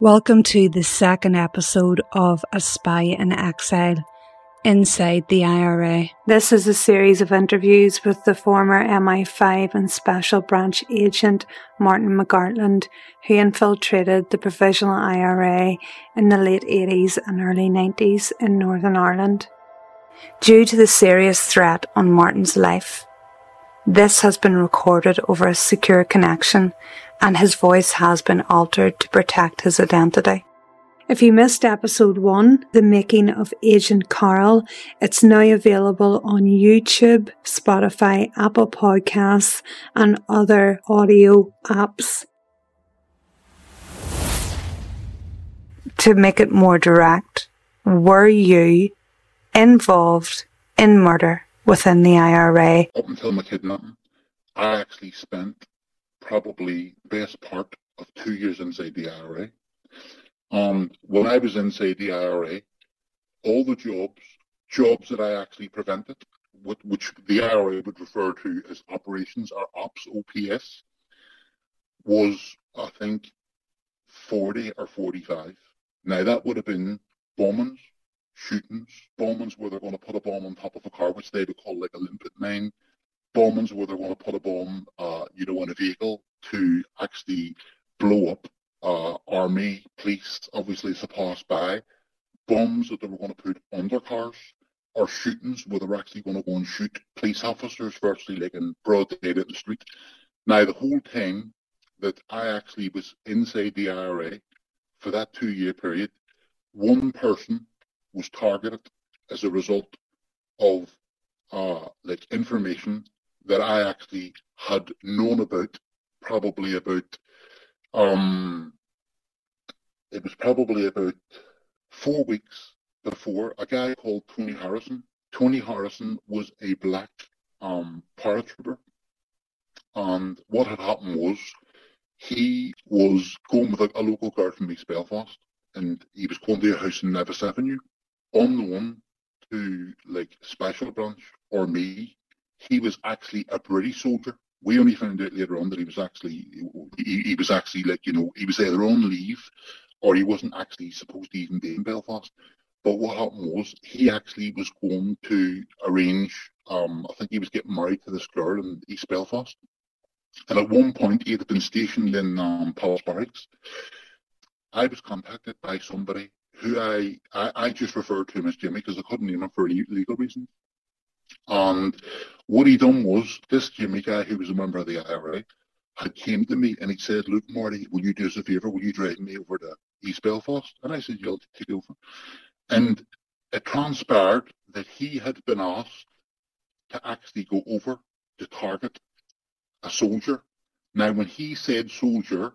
Welcome to the second episode of A Spy in Exile Inside the IRA. This is a series of interviews with the former MI5 and Special Branch agent Martin McGartland, who infiltrated the Provisional IRA in the late 80s and early 90s in Northern Ireland. Due to the serious threat on Martin's life, this has been recorded over a secure connection and his voice has been altered to protect his identity. If you missed episode one, the making of Agent Carol, it's now available on YouTube, Spotify, Apple Podcasts, and other audio apps. To make it more direct, were you involved in murder within the IRA? Up until my kidnapping, I actually spent probably best part of two years inside the IRA. Um, when I was inside the IRA, all the jobs, jobs that I actually prevented, which the IRA would refer to as operations or ops, OPS, was, I think, 40 or 45. Now, that would have been bombings, shootings, bombings where they're going to put a bomb on top of a car, which they would call like a limpet mine, bombings where they're going to put a bomb, uh, you know, in a vehicle to actually blow up uh, army, police, obviously to pass by, bombs that they were going to put under cars, or shootings where they were actually going to go and shoot police officers virtually like in broad daylight in the street. Now, the whole time that I actually was inside the IRA for that two year period, one person was targeted as a result of uh, like information that I actually had known about probably about um it was probably about four weeks before a guy called Tony Harrison. Tony Harrison was a black um paratrooper. And what had happened was he was going with a, a local guard from East Belfast and he was going to a house in Nevis Avenue unknown to like special branch or me he was actually a British soldier. We only found out later on that he was actually he, he was actually like you know he was either on leave or he wasn't actually supposed to even be in Belfast. But what happened was he actually was going to arrange. Um, I think he was getting married to this girl in East Belfast, and at one point he had been stationed in um, Palace Barracks. I was contacted by somebody who I, I, I just referred to him as Jimmy because I couldn't name him for legal reasons. And what he done was, this Jimmy guy who was a member of the IRA had came to me and he said, look, Marty, will you do us a favour? Will you drive me over to East Belfast? And I said, you'll take over. And it transpired that he had been asked to actually go over to target a soldier. Now, when he said soldier,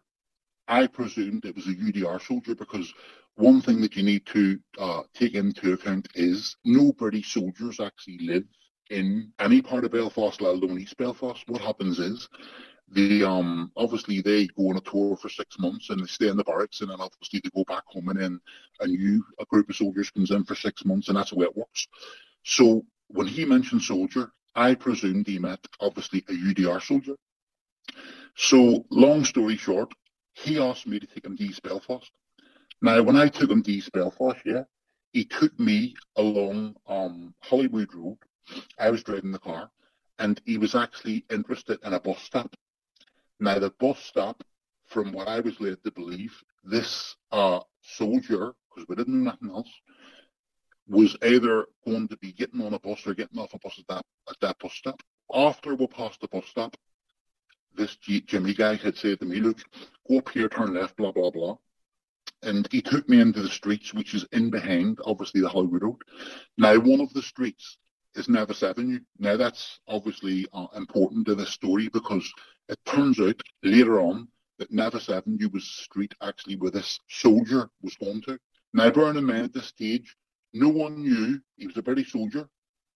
I presumed it was a UDR soldier because one thing that you need to uh, take into account is no British soldiers actually live in any part of Belfast, let alone East Belfast. What happens is they um obviously they go on a tour for six months and they stay in the barracks and then obviously they go back home and then a new a group of soldiers comes in for six months and that's the way it works. So when he mentioned soldier, I presumed he meant obviously a UDR soldier. So, long story short, he asked me to take him to East Belfast. Now, when I took him to East Belfast, yeah, he took me along um, Holywood Road. I was driving the car, and he was actually interested in a bus stop. Now, the bus stop, from what I was led to believe, this uh, soldier, because we didn't know nothing else, was either going to be getting on a bus or getting off a bus at that, at that bus stop. After we passed the bus stop, this Jimmy guy had said to me, look, go up here, turn left, blah, blah, blah. And he took me into the streets, which is in behind, obviously, the Holywood Road. Now, one of the streets is Nevis Avenue. Now, that's obviously uh, important to this story because it turns out later on that Nevis Avenue was the street actually where this soldier was going to. Now, bearing in mind at this stage, no one knew he was a British soldier.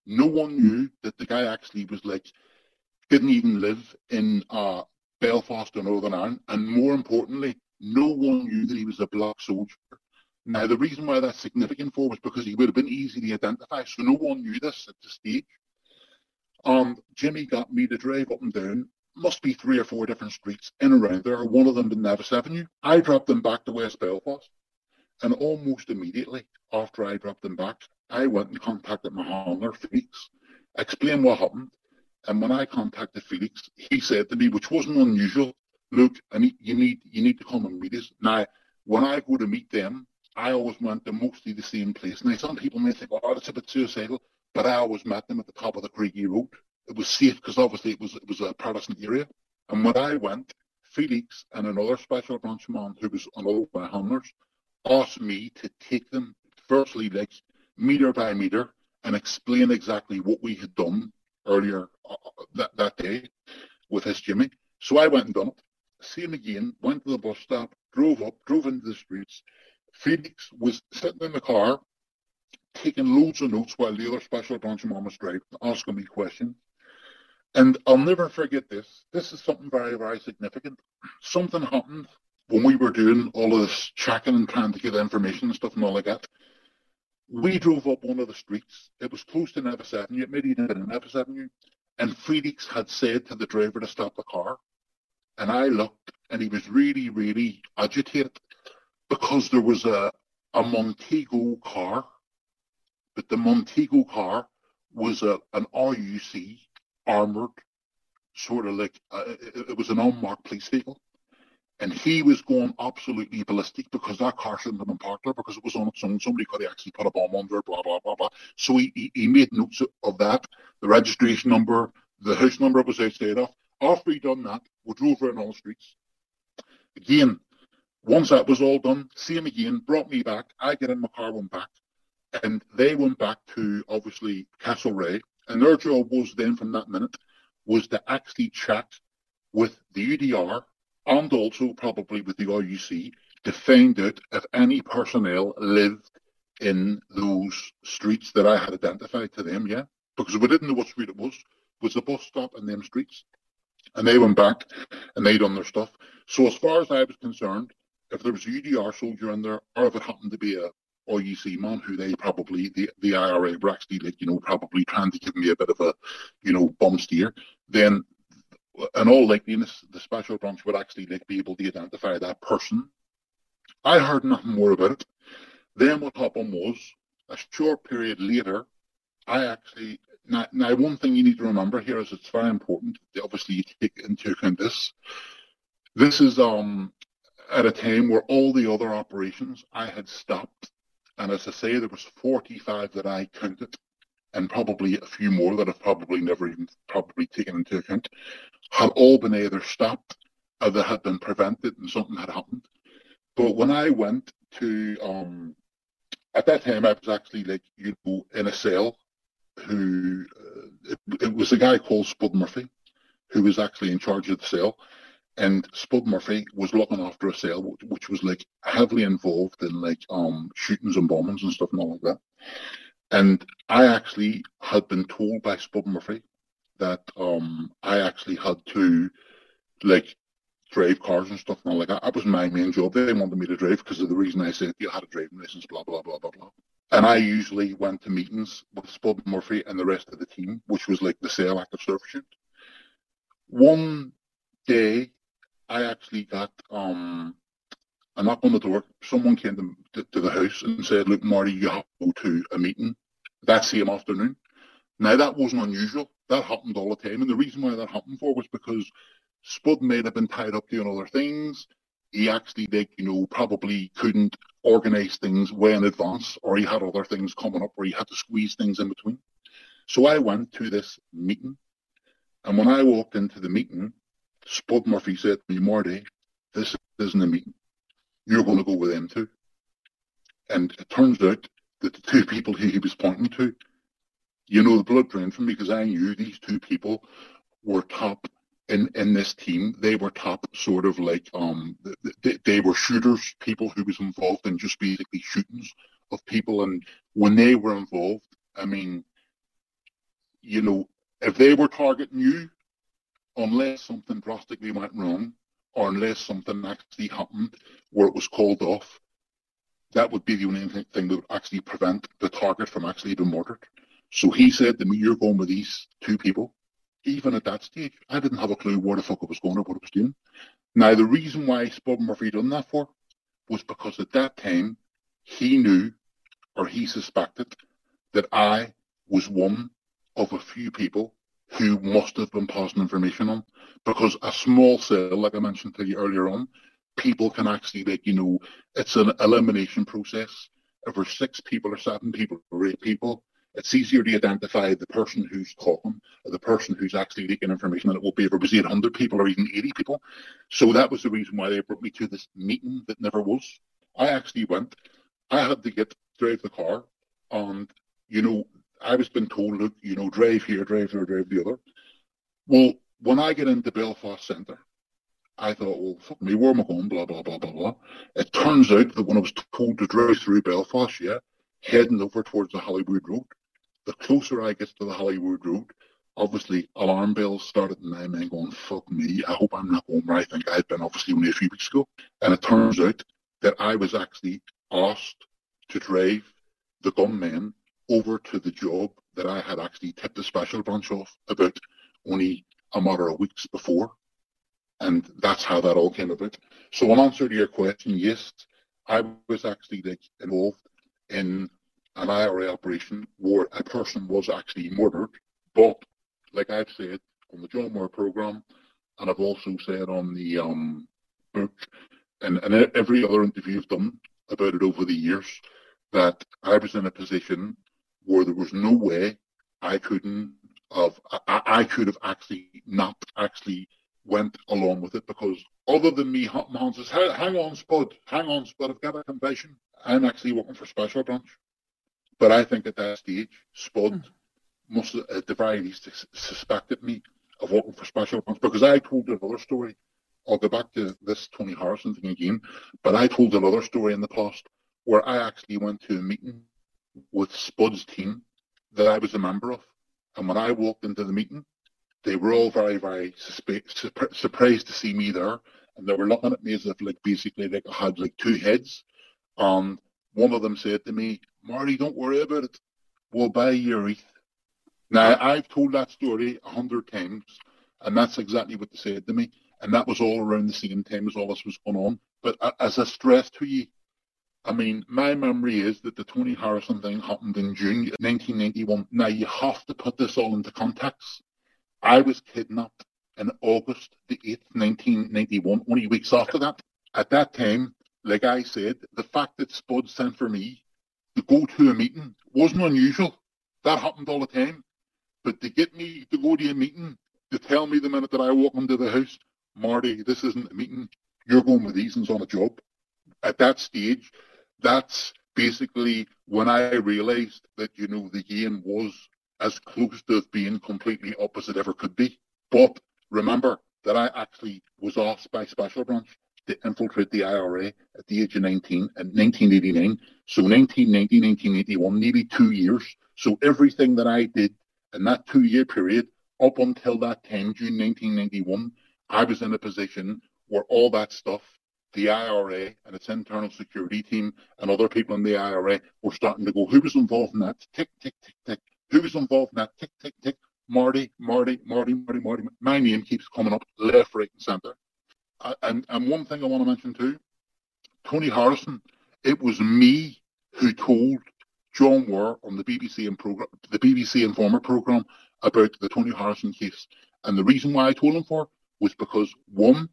No one knew that the guy actually was like didn't even live in uh, Belfast or Northern Ireland, and more importantly, no one knew that he was a black soldier. Now, the reason why that's significant for was because he would have been easy to identify, so no one knew this at the stage. Um, Jimmy got me to drive up and down, must be three or four different streets in around there, one of them in Nevis Avenue. I dropped them back to West Belfast, and almost immediately after I dropped them back, I went and contacted my handler, Felix, explained what happened, and when I contacted Felix, he said to me, which wasn't unusual, look, I need, you need you need to come and meet us. Now, when I go to meet them, I always went to mostly the same place. Now, some people may think, oh, it's a bit suicidal, but I always met them at the top of the Craigie Road. It was safe because obviously it was it was a Protestant area. And when I went, Felix and another special branch man who was another of my handlers asked me to take them firstly, like meter by meter, and explain exactly what we had done earlier uh, that, that day with his Jimmy. So I went and done it. Him again, went to the bus stop, drove up, drove into the streets. Felix was sitting in the car, taking loads of notes while the other special branch mom was driving, asking me questions. And I'll never forget this. This is something very, very significant. Something happened when we were doing all of this checking and trying to get information and stuff and all like that. We drove up one of the streets. It was close to Nevis Avenue. It maybe even Nevis Avenue. And Felix had said to the driver to stop the car. And I looked and he was really, really agitated because there was a, a Montego car, but the Montego car was a, an RUC armoured, sort of like, uh, it, it was an unmarked police vehicle. And he was going absolutely ballistic because that car shouldn't have been parked there because it was on its own. Somebody could have actually put a bomb under it, blah, blah, blah, blah. So he, he, he made notes of that, the registration number, the house number it was outside of. After he done that, we drove around all the streets. Again, once that was all done, him again, brought me back. I get in my car, went back. And they went back to, obviously, Castlereagh. And their job was then, from that minute, was to actually chat with the UDR and also probably with the RUC to find out if any personnel lived in those streets that I had identified to them, yeah? Because we didn't know what street it was. It was the bus stop in them streets. And they went back and they done their stuff. So as far as I was concerned, if there was a UDR soldier in there, or if it happened to be a RUC man who they probably, the, the IRA were actually like, you know, probably trying to give me a bit of a, you know, bum steer, then in all likeliness, the special branch would actually like be able to identify that person. I heard nothing more about it. Then what happened was, a short period later, I actually now, now one thing you need to remember here is it's very important. Obviously, you take into account this. This is um at a time where all the other operations I had stopped, and as I say, there was 45 that I counted and probably a few more that I've probably never even probably taken into account, had all been either stopped or they had been prevented and something had happened. But when I went to, um, at that time I was actually like, you know, in a cell who, uh, it, it was a guy called Spud Murphy who was actually in charge of the cell. And Spud Murphy was looking after a cell which, which was like heavily involved in like um shootings and bombings and stuff and all like that. And I actually had been told by Spud Murphy that um, I actually had to like drive cars and stuff and all like that. That was my main job. They wanted me to drive because of the reason I said you had a driving license, blah blah blah blah blah. And I usually went to meetings with Spud Murphy and the rest of the team, which was like the cell active service unit. One day I actually got um, a knock on the door. Someone came to, to, to the house and said, "Look, Marty, you have to go to a meeting that same afternoon." Now that wasn't unusual. That happened all the time, and the reason why that happened for was because Spud may have been tied up doing other things. He actually, like, you know, probably couldn't organise things way in advance, or he had other things coming up where he had to squeeze things in between. So I went to this meeting, and when I walked into the meeting, Spud Murphy said to me, Marty, this isn't a meeting. You're going to go with them too. And it turns out that the two people he was pointing to, you know, the blood drained from me because I knew these two people were top in, in this team. They were top sort of like, um, they, they were shooters, people who was involved in just basically shootings of people. And when they were involved, I mean, you know, if they were targeting you, unless something drastically went wrong, or unless something actually happened where it was called off, that would be the only thing that would actually prevent the target from actually being murdered. So he said to me, you're going with these two people. Even at that stage, I didn't have a clue where the fuck it was going or what it was doing. Now, the reason why Spud Murphy done that for was because at that time, he knew or he suspected that I was one of a few people who must have been passing information on. Because a small cell, like I mentioned to you earlier on, people can actually, like, you know, it's an elimination process. If there's six people or seven people or eight people, it's easier to identify the person who's talking or the person who's actually leaking information than it will be if it was 800 people or even 80 people. So that was the reason why they brought me to this meeting that never was. I actually went. I had to get drive the car, and you know I was been told, look, you know, drive here, drive there, drive the other. Well, when I get into Belfast Centre, I thought, well, fuck me, where am I going? Blah, blah, blah, blah, blah. It turns out that when I was told to drive through Belfast, yeah, heading over towards the Holywood Road, the closer I get to the Holywood Road, obviously alarm bells started my mind going, fuck me, I hope I'm not going where I think I'd been obviously only a few weeks ago. And it turns out that I was actually asked to drive the gunmen over to the job that I had actually tipped the special branch off about only a matter of weeks before. And that's how that all came about. So in answer to your question, yes, I was actually like, involved in an IRA operation where a person was actually murdered. But like I've said on the John Moore program, and I've also said on the um, book and, and every other interview I've done about it over the years, that I was in a position where there was no way I couldn't have, I, I could have actually not actually went along with it because other than me, Hans says, hang on, Spud, hang on, Spud, I've got a confession. I'm actually working for Special Branch. But I think at that stage, Spud mm. must have, at the very least, suspected me of working for Special Branch because I told another story. I'll go back to this Tony Harrison thing again, but I told another story in the past where I actually went to a meeting with Spud's team that I was a member of. And when I walked into the meeting, they were all very, very suspe- surprised to see me there. And they were looking at me as if, like, basically, like I had like two heads. And one of them said to me, Marty, don't worry about it. We'll buy your ETH. Now, I've told that story a hundred times, and that's exactly what they said to me. And that was all around the same time as all this was going on. But as I stressed to you, I mean, my memory is that the Tony Harrison thing happened in June 1991. Now, you have to put this all into context. I was kidnapped in August the 8th, 1991, only weeks after that. At that time, like I said, the fact that Spud sent for me to go to a meeting wasn't unusual. That happened all the time. But to get me to go to a meeting, to tell me the minute that I walk into the house, Marty, this isn't a meeting, you're going with Eason's on a job. At that stage, that's basically when I realised that, you know, the game was as close to being completely it ever could be. But remember that I actually was asked by Special Branch to infiltrate the IRA at the age of 19 uh, in 1989. So 1990, 1981, maybe two years. So everything that I did in that two year period up until that time, June 1991, I was in a position where all that stuff the IRA and its internal security team and other people in the IRA were starting to go, who was involved in that? Tick, tick, tick, tick. Who was involved in that? Tick, tick, tick. Marty, Marty, Marty, Marty, Marty. My name keeps coming up left, right, and centre. and, and one thing I want to mention too, Tony Harrison, it was me who told John Ware on the BBC and program, the BBC Informer program about the Tony Harrison case. And the reason why I told him for was because one,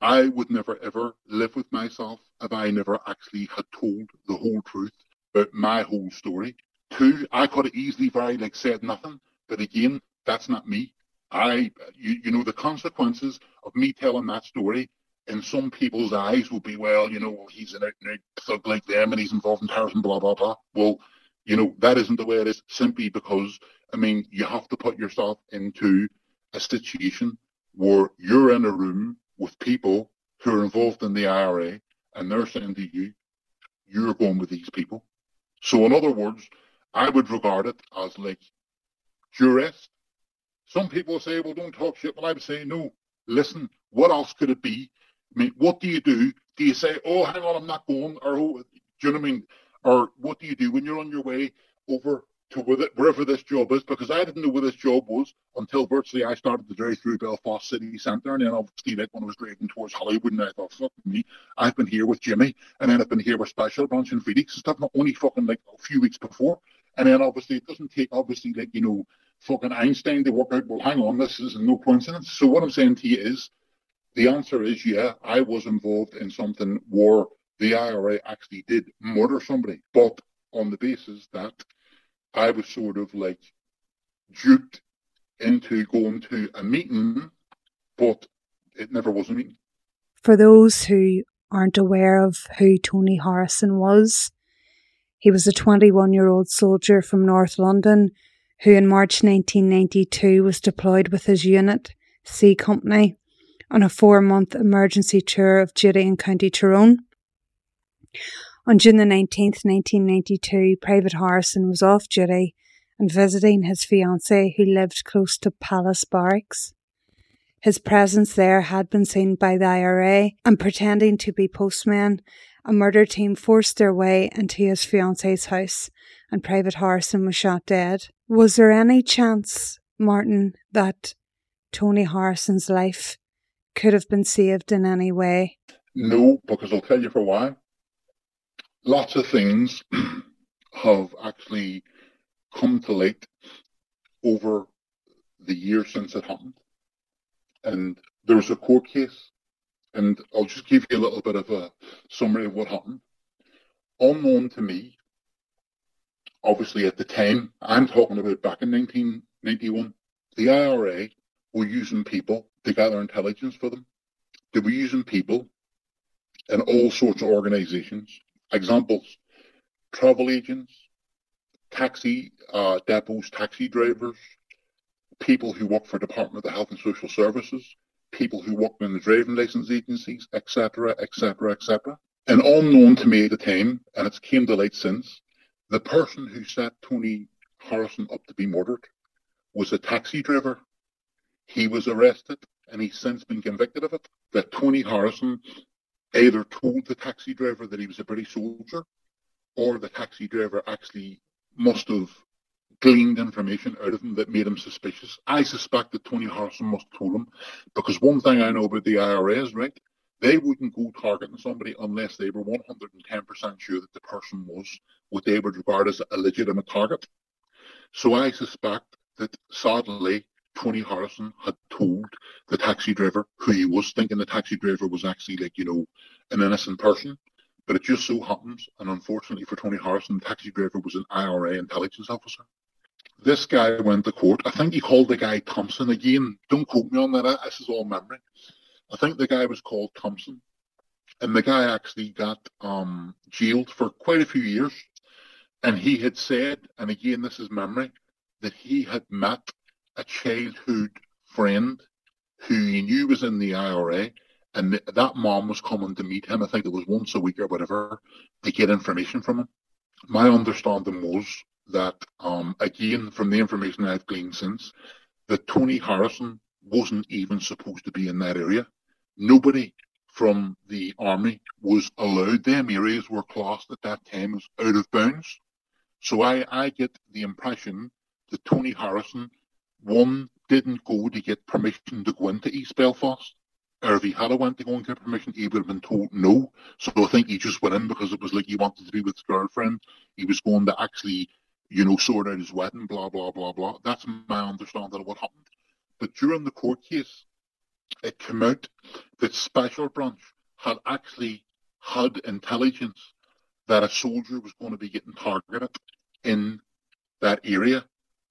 I would never ever live with myself if I never actually had told the whole truth about my whole story. Two, I could have easily very like said nothing, but again, that's not me. I, you, you know, the consequences of me telling that story in some people's eyes will be, well, you know, he's an out and out thug like them and he's involved in terrorism, blah, blah, blah. Well, you know, that isn't the way it is simply because, I mean, you have to put yourself into a situation where you're in a room with people who are involved in the IRA and they're saying to you, you're going with these people. So in other words, I would regard it as like duress. Some people say, well, don't talk shit. But I would say, no, listen, what else could it be? I mean, what do you do? Do you say, oh, hang on, I'm not going? Or, oh, do you know what I mean? Or what do you do when you're on your way over to wherever this job is? Because I didn't know where this job was until virtually I started to drive through Belfast city centre. And then obviously, when I was driving towards Holywood, and I thought, fuck me, I've been here with Jimmy. And then I've been here with Special Branch and Felix and stuff, not only fucking like a few weeks before. And then obviously, it doesn't take, obviously, like, you know, fucking Einstein to work out, well, hang on, this is no coincidence. So what I'm saying to you is, the answer is yeah, I was involved in something where the IRA actually did murder somebody, but on the basis that I was sort of like duped into going to a meeting, but it never was a meeting. For those who aren't aware of who Tony Harrison was, he was a 21 year old soldier from North London who in March 1992 was deployed with his unit, C Company, on a four month emergency tour of Duty in County Tyrone. On June the 19th, 1992, Private Harrison was off duty and visiting his fiancée who lived close to Palace Barracks. His presence there had been seen by the IRA and pretending to be postmen, a murder team forced their way into his fiancée's house and Private Harrison was shot dead. Was there any chance, Martin, that Tony Harrison's life could have been saved in any way? No, because I'll tell you for why. Lots of things have actually come to light over the years since it happened. And there was a court case, and I'll just give you a little bit of a summary of what happened. Unknown to me, obviously at the time, I'm talking about back in 1991, the IRA were using people to gather intelligence for them. They were using people in all sorts of organizations. Examples, travel agents, taxi uh, depots, taxi drivers, people who work for Department of Health and Social Services, people who work in the driving license agencies, etc., etc., etc. And unknown to me at the time, and it's came to light since, the person who set Tony Harrison up to be murdered was a taxi driver. He was arrested and he's since been convicted of it, that Tony Harrison either told the taxi driver that he was a British soldier, or the taxi driver actually must have gleaned information out of him that made him suspicious. I suspect that Tony Harrison must have told him, because one thing I know about the IRA is, right, they wouldn't go targeting somebody unless they were 110% sure that the person was what they would regard as a legitimate target. So I suspect that sadly, Tony Harrison had told the taxi driver who he was, thinking the taxi driver was actually like, you know, an innocent person. But it just so happens, and unfortunately for Tony Harrison, the taxi driver was an IRA intelligence officer. This guy went to court. I think he called the guy Thompson. Again, don't quote me on that. This is all memory. I think the guy was called Thompson. And the guy actually got um, jailed for quite a few years. And he had said, and again, this is memory, that he had met a childhood friend who he knew was in the IRA, and th- that mom was coming to meet him. I think it was once a week or whatever to get information from him. My understanding was that, um, again, from the information I've gleaned since, that Tony Harrison wasn't even supposed to be in that area. Nobody from the army was allowed. Them areas were classed at that time as out of bounds. So I, I get the impression that Tony Harrison one didn't go to get permission to go into East Belfast or if he had went to go and get permission, he would have been told no. So I think he just went in because it was like he wanted to be with his girlfriend. He was going to actually, you know, sort out his wedding, blah, blah, blah, blah. That's my understanding of what happened. But during the court case, it came out that Special Branch had actually had intelligence that a soldier was going to be getting targeted in that area.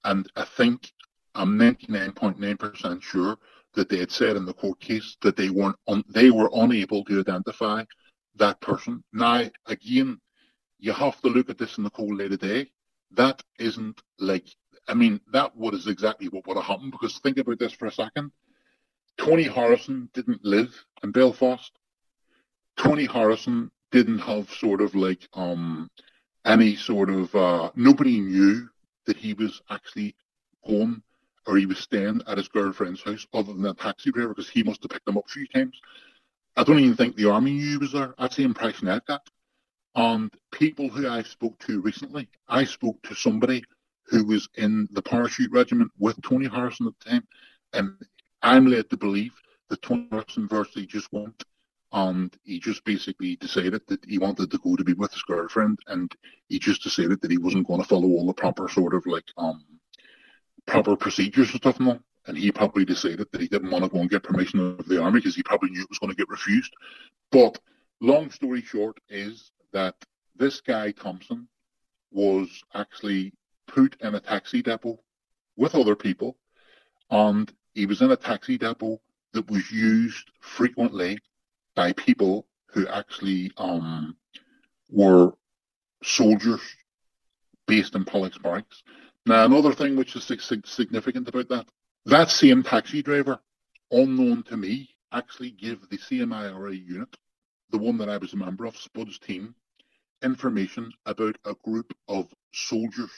And I think I'm 99.9% sure that they had said in the court case that they weren't un- they were unable to identify that person. Now, again, you have to look at this in the cold light of day. That isn't like, I mean, that was exactly what would have happened because think about this for a second. Tony Harrison didn't live in Belfast. Tony Harrison didn't have sort of like um any sort of uh nobody knew that he was actually home or he was staying at his girlfriend's house other than a taxi driver because he must have picked him up a few times. I don't even think the army knew he was there. That's the impression I got. And people who I spoke to recently, I spoke to somebody who was in the parachute regiment with Tony Harrison at the time, and I'm led to believe that Tony Harrison virtually just went and he just basically decided that he wanted to go to be with his girlfriend and he just decided that he wasn't going to follow all the proper sort of like um proper procedures and stuff and. And he probably decided that he didn't want to go and get permission of the army because he probably knew it was going to get refused. But long story short is that this guy Thompson was actually put in a taxi depot with other people and he was in a taxi depot that was used frequently by people who actually um, were soldiers based in Palace Barracks. Now, another thing which is significant about that, that same taxi driver, unknown to me, actually gave the CMIRA unit, the one that I was a member of, Spud's team, information about a group of soldiers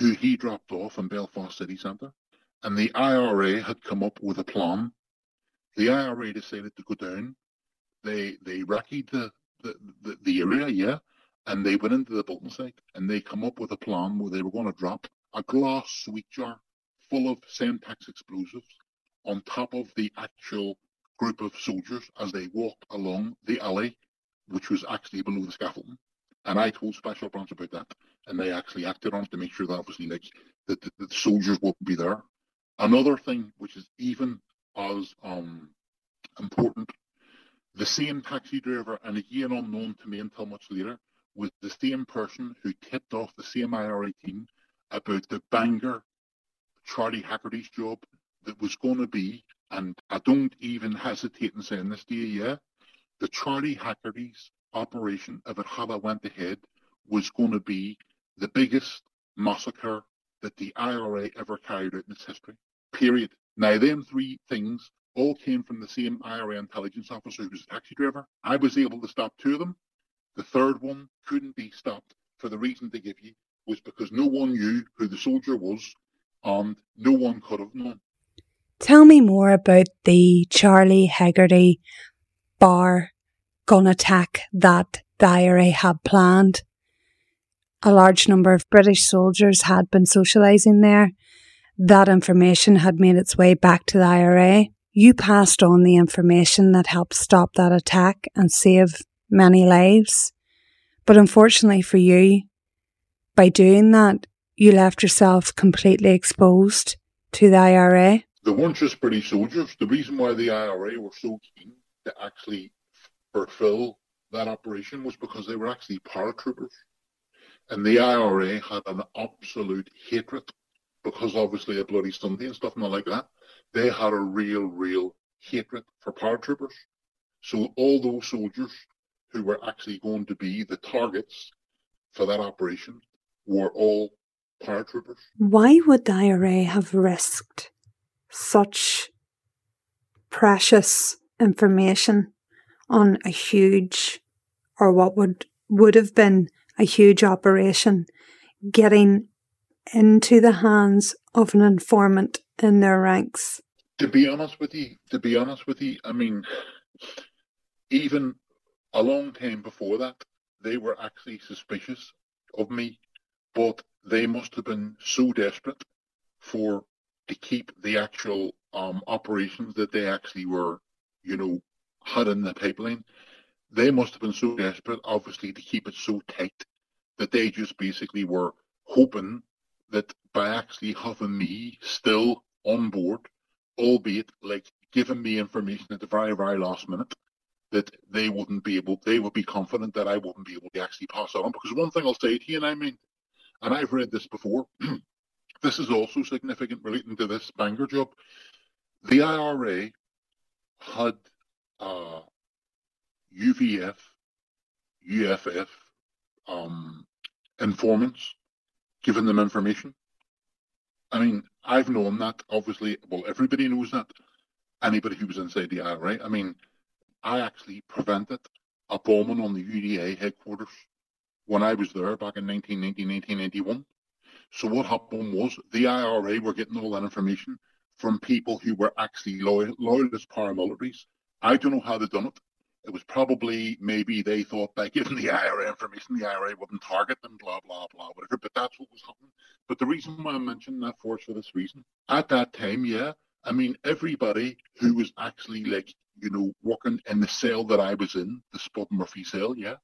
who he dropped off in Belfast City Centre. And the IRA had come up with a plan. The IRA decided to go down. They they recce the, the, the, the area, yeah, and they went into the Bolton site and they come up with a plan where they were going to drop a glass sweet jar full of Semtex explosives on top of the actual group of soldiers as they walked along the alley, which was actually below the scaffolding. And I told Special Branch about that, and they actually acted on it to make sure that obviously like that the, the soldiers wouldn't be there. Another thing which is even as um, important, the same taxi driver, and again unknown to me until much later, was the same person who tipped off the same IRA team about the Bangor Charlie Haggerty's job that was going to be, and I don't even hesitate in saying this to you, yeah, the Charlie Haggerty's operation, if it had went ahead, was going to be the biggest massacre that the IRA ever carried out in its history. Period. Now, them three things all came from the same IRA intelligence officer who was a taxi driver. I was able to stop two of them. The third one couldn't be stopped for the reason they give you was because no one knew who the soldier was and no one could have known. Tell me more about the Charlie Haggerty bar gun attack that the IRA had planned. A large number of British soldiers had been socialising there. That information had made its way back to the IRA. You passed on the information that helped stop that attack and save many lives. But unfortunately for you, by doing that, you left yourself completely exposed to the IRA. They weren't just British soldiers. The reason why the IRA were so keen to actually fulfill that operation was because they were actually paratroopers. And the IRA had an absolute hatred because obviously a bloody Sunday and stuff not like that. They had a real, real hatred for paratroopers. So all those soldiers who were actually going to be the targets for that operation were all paratroopers. Why would the IRA have risked such precious information on a huge, or what would would have been a huge operation, getting into the hands of an informant in their ranks? To be honest with you, to be honest with you, I mean, even a long time before that, they were actually suspicious of me, but they must have been so desperate for to keep the actual um, operations that they actually were, you know, had in the pipeline, they must have been so desperate, obviously, to keep it so tight that they just basically were hoping that by actually having me still on board, albeit like giving me information at the very, very last minute, that they wouldn't be able, they would be confident that I wouldn't be able to actually pass on. Because one thing I'll say to you, and I mean, and I've read this before, this is also significant relating to this Bangor job. The IRA had uh, UVF, UFF um, informants giving them information. I mean, I've known that, obviously, well, everybody knows that. Anybody who was inside the IRA. I mean, I actually prevented a bombing on the UDA headquarters when I was there back in 1990, 1991. So what happened was the IRA were getting all that information from people who were actually loyal, loyalist paramilitaries. I don't know how they done it. It was probably maybe they thought by giving the IRA information, the IRA wouldn't target them, blah, blah, blah, whatever. But that's what was happening. But the reason why I'm mentioning that for for this reason. At that time, yeah, I mean, everybody who was actually like, you know, working in the cell that I was in, the Spud Murphy cell, yeah,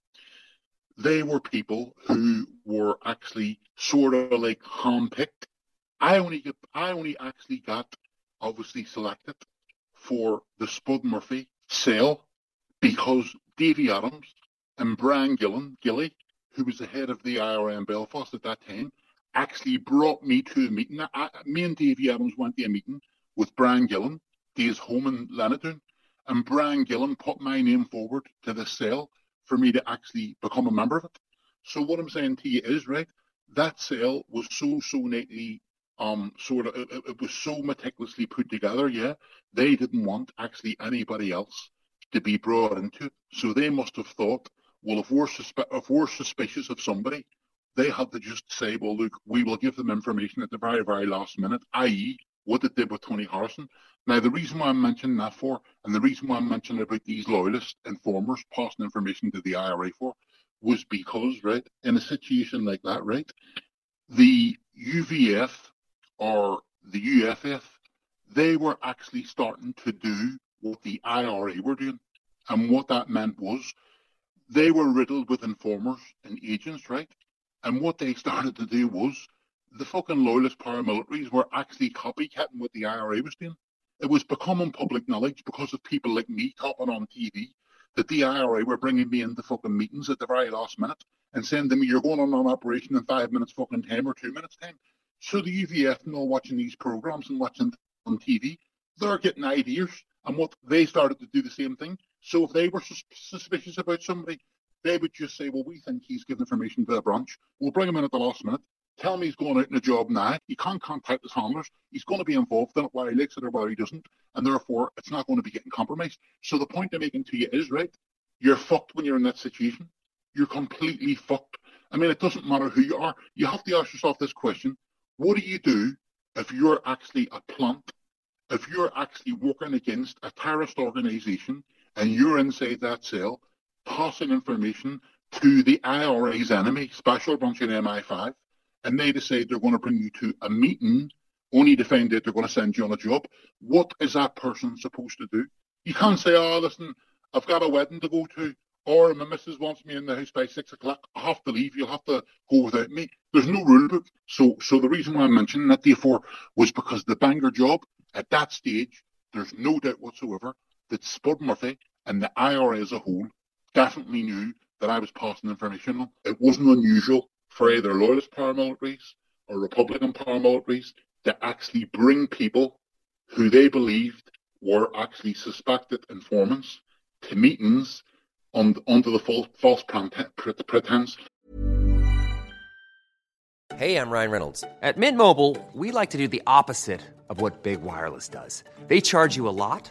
they were people who were actually sort of like handpicked. I only get, I only actually got obviously selected for the Spud Murphy cell because Davy Adams and Brian Gillen, Gilly, who was the head of the IRA in Belfast at that time, actually brought me to a meeting. I, me and Davy Adams went to a meeting with Brian Gillen, his home in Lenadoon, and Brian Gillen put my name forward to the cell for me to actually become a member of it. So what I'm saying to you is, right, that cell was so, so neatly, um, sort of, it, it was so meticulously put together, yeah, they didn't want actually anybody else to be brought into it. So they must have thought, well, if we're, suspe- if we're suspicious of somebody, they had to just say, well, look, we will give them information at the very, very last minute, i.e., what they did with Tony Harrison. Now, the reason why I'm mentioning that for, and the reason why I'm mentioning about these loyalist informers passing information to the IRA for, was because, right, in a situation like that, right, the UVF or the UFF, they were actually starting to do what the IRA were doing. And what that meant was they were riddled with informers and agents, right? And what they started to do was the fucking loyalist paramilitaries were actually copycatting what the IRA was doing. It was becoming public knowledge because of people like me talking on TV that the IRA were bringing me into fucking meetings at the very last minute and saying to me, you're going on an operation in five minutes fucking time or two minutes time. So the UVF and all watching these programs and watching on TV, they're getting ideas and what they started to do the same thing. So if they were sus- suspicious about somebody, they would just say, well, we think he's giving information to the branch. We'll bring him in at the last minute. Tell me he's going out in a job now. He can't contact his handlers. He's going to be involved in it, whether he likes it or whether he doesn't. And therefore, it's not going to be getting compromised. So the point I'm making to you is, right, you're fucked when you're in that situation. You're completely fucked. I mean, it doesn't matter who you are. You have to ask yourself this question. What do you do if you're actually a plant if you're actually working against a terrorist organization and you're inside that cell, passing information to the IRA's enemy, Special Branch in MI5, and they decide they're going to bring you to a meeting only to find out they're going to send you on a job, what is that person supposed to do? You can't say, oh, listen, I've got a wedding to go to, or my missus wants me in the house by six o'clock. I have to leave. You'll have to go without me. There's no rule book. So, so the reason why I'm mentioning that, therefore, was because the Bangor job at that stage, there's no doubt whatsoever that Spud Murphy and the IRA as a whole definitely knew that I was passing information on. It wasn't unusual for either loyalist paramilitaries or Republican paramilitaries to actually bring people who they believed were actually suspected informants to meetings on, under the false, false pretense. Hey, I'm Ryan Reynolds. At Mint Mobile, we like to do the opposite of what Big Wireless does. They charge you a lot,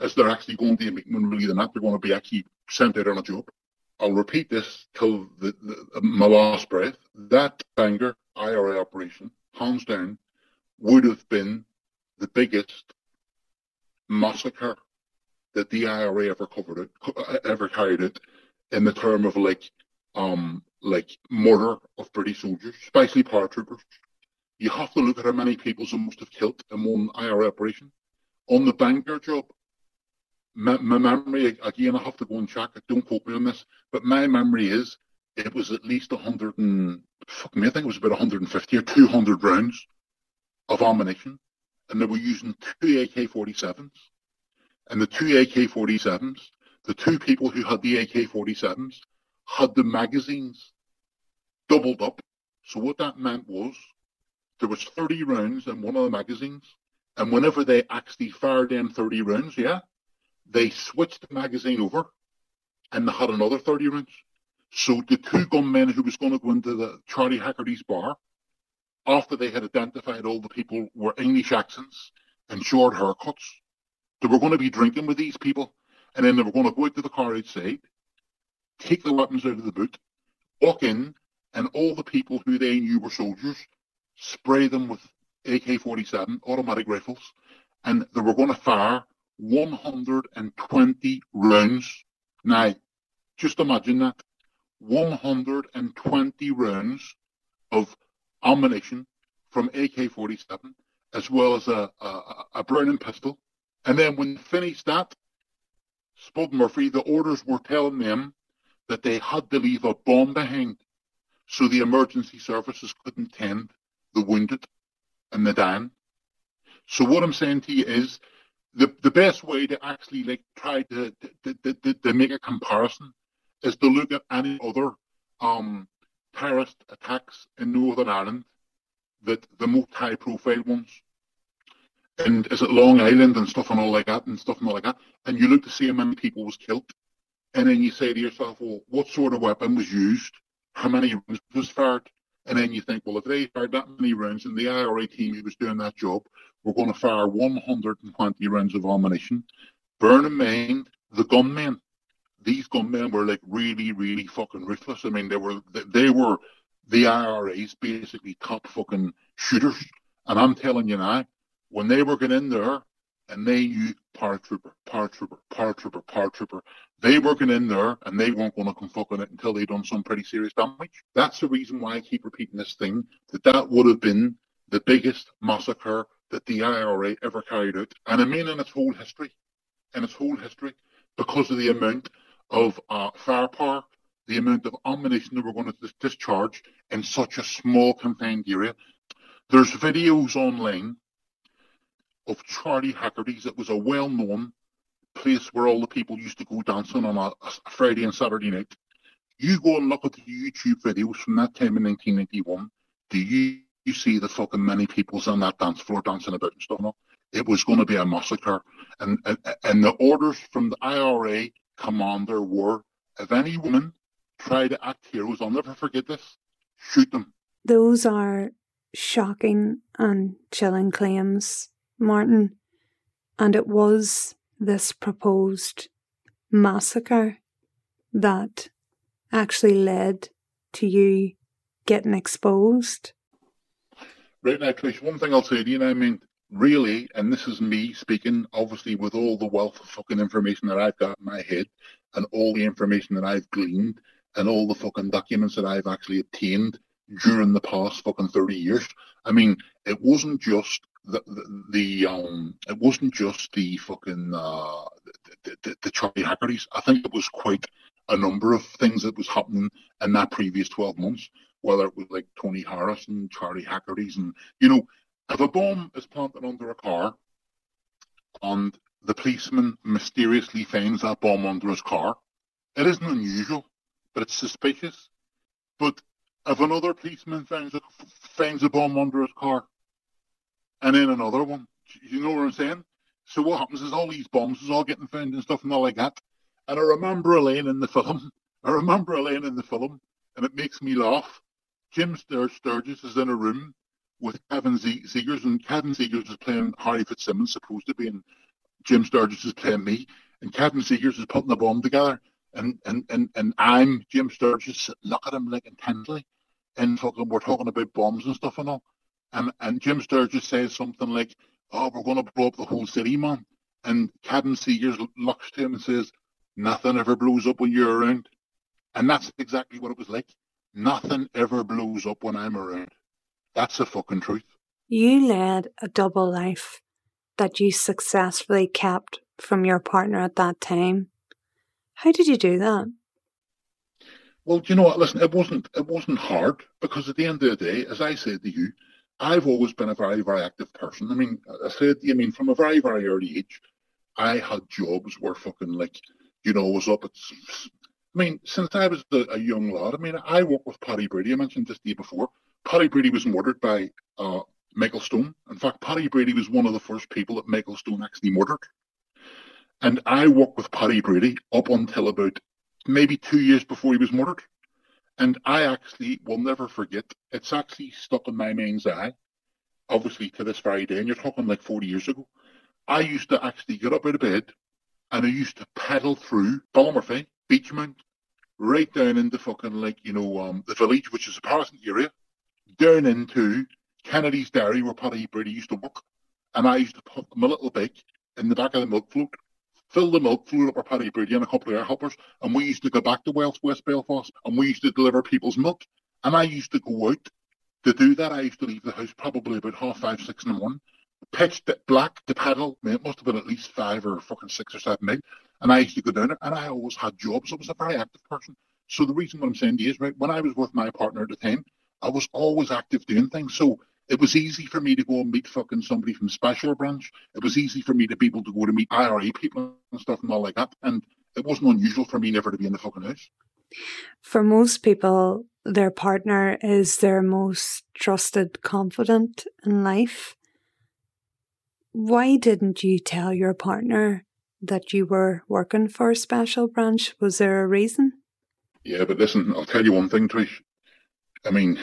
As they're actually going to be, make them really than that, they're going to be actually sent out on a job. I'll repeat this till the, the, my last breath. That Bangor IRA operation, hands down, would have been the biggest massacre that the IRA ever covered it, ever carried it, in the term of like, um, like murder of British soldiers, especially paratroopers. You have to look at how many people they must have killed in one IRA operation. On the Bangor job, my, my memory, again, I have to go and check, don't quote me on this, but my memory is it was at least 100 and, fuck me, I think it was about 150 or 200 rounds of ammunition. And they were using two AK-47s. And the two AK-47s, the two people who had the AK-47s had the magazines doubled up. So what that meant was there was 30 rounds in one of the magazines. And whenever they actually fired them 30 rounds, yeah, they switched the magazine over and they had another 30 rounds. So the two gunmen who was going to go into the Charlie Haggerty's bar, after they had identified all the people were English accents and short haircuts, they were going to be drinking with these people, and then they were going to go out to the car outside, take the weapons out of the boot, walk in, and all the people who they knew were soldiers, spray them with AK-47 automatic rifles, and they were going to fire 120 rounds. Now, just imagine that. 120 rounds of ammunition from AK-47, as well as a, a, a Browning pistol. And then when they finished that, Spud Murphy, the orders were telling them that they had to leave a bomb behind so the emergency services couldn't tend the wounded and the dying. So what I'm saying to you is the, the best way to actually like try to, to, to, to make a comparison is to look at any other um, terrorist attacks in Northern Ireland, that the most high profile ones. And is it Loughinisland and stuff and all like that and stuff and all like that? And you look to see how many people was killed. And then you say to yourself, well, what sort of weapon was used? How many rounds was fired? And then you think, well, if they fired that many rounds and the IRA team who was doing that job were going to fire 120 rounds of ammunition, bear in mind the gunmen these gunmen were like really, really fucking ruthless. I mean, they were they were the IRA's basically top fucking shooters. And I'm telling you now, when they were getting in there and they knew paratrooper, paratrooper, paratrooper, paratrooper, they were getting in there and they weren't going to come fucking it until they'd done some pretty serious damage. That's the reason why I keep repeating this thing, that that would have been the biggest massacre that the IRA ever carried out, and I mean in its whole history, in its whole history, because of the amount of uh, firepower, the amount of ammunition that we're going to discharge in such a small confined area. There's videos online of Charlie Hackerty's. It was a well-known place where all the people used to go dancing on a, a Friday and Saturday night. You go and look at the YouTube videos from that time in 1991. Do you, you see the fucking many people's on that dance floor dancing about and stuff? It was going to be a massacre. And, and, and the orders from the IRA commander were, if any woman try to act heroes, I'll never forget this, shoot them. Those are shocking and chilling claims, Martin. And it was this proposed massacre that actually led to you getting exposed? Right now, Trish, one thing I'll say to you, know, I mean, really, and this is me speaking, obviously, with all the wealth of fucking information that I've got in my head and all the information that I've gleaned and all the fucking documents that I've actually obtained during the past fucking 30 years. I mean, it wasn't just the, the, the um, it wasn't just the fucking, uh, the, the, the Charlie Hackertys. I think it was quite a number of things that was happening in that previous 12 months, whether it was like Tony Harris and Charlie Hackerty's. And, you know, if a bomb is planted under a car and the policeman mysteriously finds that bomb under his car, it isn't unusual, but it's suspicious. But if another policeman finds a, finds a bomb under his car and then another one, you know what I'm saying? So what happens is all these bombs is all getting found and stuff and all like that. And I remember Elaine in the film. I remember Elaine in the film, and it makes me laugh. Jim Sturgess is in a room with Kevin Zegers, and Kevin Zegers is playing Harry Fitzsimmons, supposed to be, and Jim Sturgess is playing me, and Kevin Zegers is putting the bomb together, and and and, and I'm Jim Sturgess, look at him like intently, and fucking we're talking about bombs and stuff and all, and and Jim Sturgess says something like, "Oh, we're going to blow up the whole city, man," and Kevin Zegers looks to him and says, Nothing ever blows up when you're around. And that's exactly what it was like. Nothing ever blows up when I'm around. That's the fucking truth. You led a double life that you successfully kept from your partner at that time. How did you do that? Well, you know what? Listen, it wasn't it wasn't hard because at the end of the day, as I said to you, I've always been a very, very active person. I mean, I said, I mean, from a very, very early age, I had jobs where fucking like you know, was up at. I mean, since I was a, a young lad, I mean, I worked with Paddy Brady. I mentioned this day before. Paddy Brady was murdered by uh, Michael Stone. In fact, Paddy Brady was one of the first people that Michael Stone actually murdered. And I worked with Paddy Brady up until about maybe two years before he was murdered. And I actually will never forget, it's actually stuck in my mind's eye, obviously to this very day, and you're talking like 40 years ago. I used to actually get up out of bed, and I used to pedal through Ballymurphy, Beechmount, right down into fucking like, you know, um, the village, which is a Protestant area, down into Kennedy's Dairy where Paddy Brady used to work. And I used to put my little bike in the back of the milk float, fill the milk float up with Paddy Brady and a couple of air helpers, and we used to go back to Wales, West Belfast, and we used to deliver people's milk. And I used to go out to do that. I used to leave the house probably about half five, six in the morning, pitched black to pedal. I mean, it must have been at least five or fucking six or seven eight. And I used to go down it, and I always had jobs. I was a very active person. So the reason what I'm saying to you is, right, when I was with my partner at the time, I was always active doing things. So it was easy for me to go and meet fucking somebody from Special Branch. It was easy for me to be able to go to meet IRA people and stuff and all like that. And it wasn't unusual for me never to be in the fucking house. For most people, their partner is their most trusted confidant in life. Why didn't you tell your partner that you were working for a special branch? Was there a reason? Yeah, but listen, I'll tell you one thing, Trish. I mean,